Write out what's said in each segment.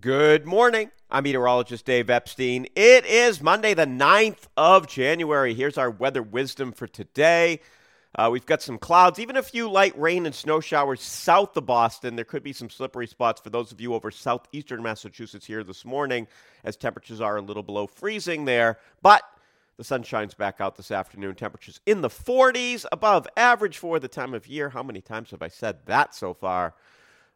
Good morning. I'm meteorologist Dave Epstein. It is Monday, the 9th of January. Here's our weather wisdom for today. Uh, we've got some clouds, even a few light rain and snow showers south of Boston. There could be some slippery spots for those of you over southeastern Massachusetts here this morning, as temperatures are a little below freezing there. But the sun shines back out this afternoon. Temperatures in the 40s, above average for the time of year. How many times have I said that so far?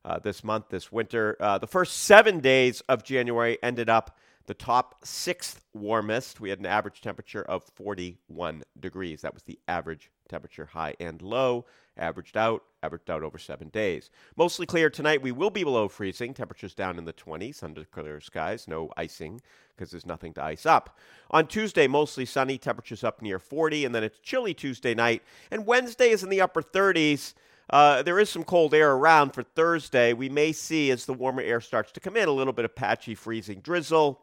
Uh, this month, this winter. Uh, the first seven days of January ended up the top sixth warmest. We had an average temperature of 41 degrees. That was the average temperature, high and low, averaged out, averaged out over seven days. Mostly clear tonight. We will be below freezing. Temperatures down in the 20s under clear skies. No icing because there's nothing to ice up. On Tuesday, mostly sunny. Temperatures up near 40, and then it's chilly Tuesday night. And Wednesday is in the upper 30s. Uh, there is some cold air around for Thursday. We may see as the warmer air starts to come in a little bit of patchy freezing drizzle,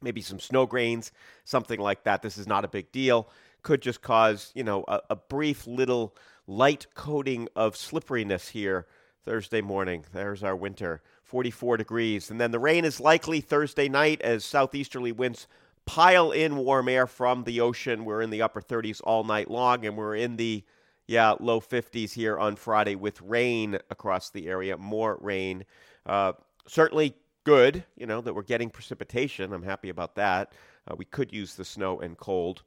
maybe some snow grains, something like that. This is not a big deal. Could just cause, you know, a, a brief little light coating of slipperiness here Thursday morning. There's our winter, 44 degrees. And then the rain is likely Thursday night as southeasterly winds pile in warm air from the ocean. We're in the upper 30s all night long, and we're in the yeah, low 50s here on Friday with rain across the area, more rain. Uh, certainly good, you know, that we're getting precipitation. I'm happy about that. Uh, we could use the snow and cold.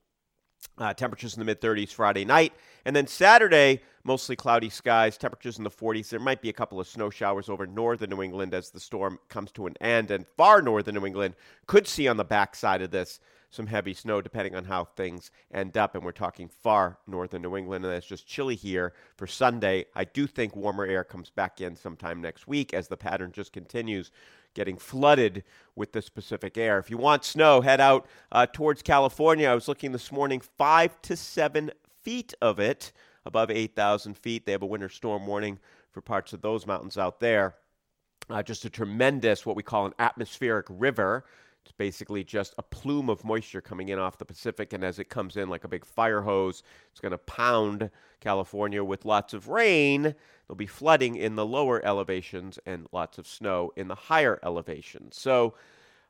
Uh, temperatures in the mid 30s Friday night. And then Saturday, mostly cloudy skies, temperatures in the 40s. There might be a couple of snow showers over northern New England as the storm comes to an end. And far northern New England could see on the backside of this some heavy snow depending on how things end up. And we're talking far northern New England, and it's just chilly here for Sunday. I do think warmer air comes back in sometime next week as the pattern just continues getting flooded with the Pacific air. If you want snow, head out uh, towards California. I was looking this morning, five to seven feet of it above 8,000 feet. They have a winter storm warning for parts of those mountains out there. Uh, just a tremendous, what we call an atmospheric river it's basically just a plume of moisture coming in off the Pacific, and as it comes in like a big fire hose, it's going to pound California with lots of rain. There'll be flooding in the lower elevations and lots of snow in the higher elevations. So,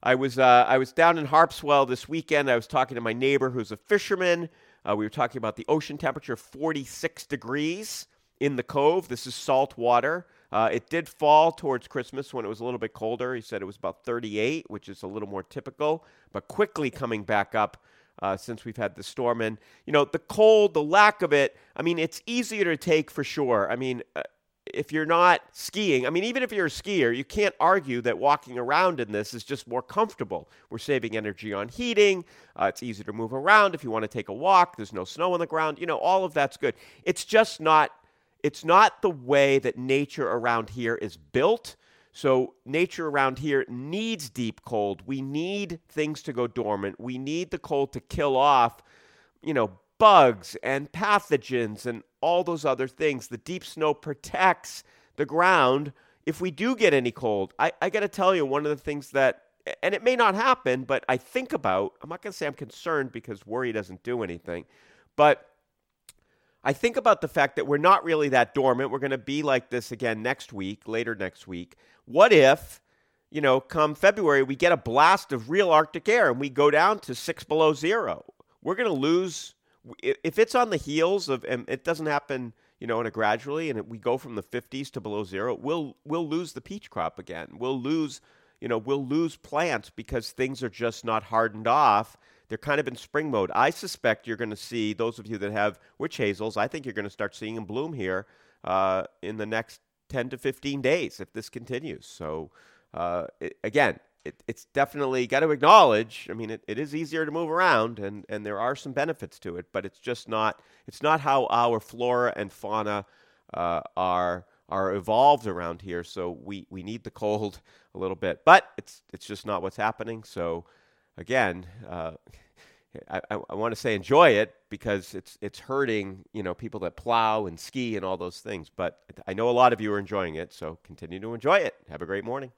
I was uh, I was down in Harpswell this weekend. I was talking to my neighbor who's a fisherman. Uh, we were talking about the ocean temperature, 46 degrees in the cove. This is salt water. Uh, it did fall towards Christmas when it was a little bit colder. He said it was about 38, which is a little more typical, but quickly coming back up uh, since we've had the storm. And, you know, the cold, the lack of it, I mean, it's easier to take for sure. I mean, uh, if you're not skiing, I mean, even if you're a skier, you can't argue that walking around in this is just more comfortable. We're saving energy on heating. Uh, it's easier to move around if you want to take a walk. There's no snow on the ground. You know, all of that's good. It's just not it's not the way that nature around here is built. So, nature around here needs deep cold. We need things to go dormant. We need the cold to kill off, you know, bugs and pathogens and all those other things. The deep snow protects the ground if we do get any cold. I, I got to tell you, one of the things that, and it may not happen, but I think about, I'm not going to say I'm concerned because worry doesn't do anything, but I think about the fact that we're not really that dormant. We're going to be like this again next week, later next week. What if, you know, come February, we get a blast of real Arctic air and we go down to six below zero? We're going to lose. If it's on the heels of, and it doesn't happen, you know, in a gradually, and we go from the 50s to below zero, we'll we'll lose the peach crop again. We'll lose, you know, we'll lose plants because things are just not hardened off they're kind of in spring mode. I suspect you're going to see those of you that have witch hazels. I think you're going to start seeing them bloom here uh, in the next 10 to 15 days if this continues. So uh, it, again, it, it's definitely got to acknowledge. I mean, it, it is easier to move around, and, and there are some benefits to it, but it's just not. It's not how our flora and fauna uh, are are evolved around here. So we, we need the cold a little bit, but it's it's just not what's happening. So again, uh, I, I want to say enjoy it because it's it's hurting you know people that plow and ski and all those things. But I know a lot of you are enjoying it, so continue to enjoy it. Have a great morning.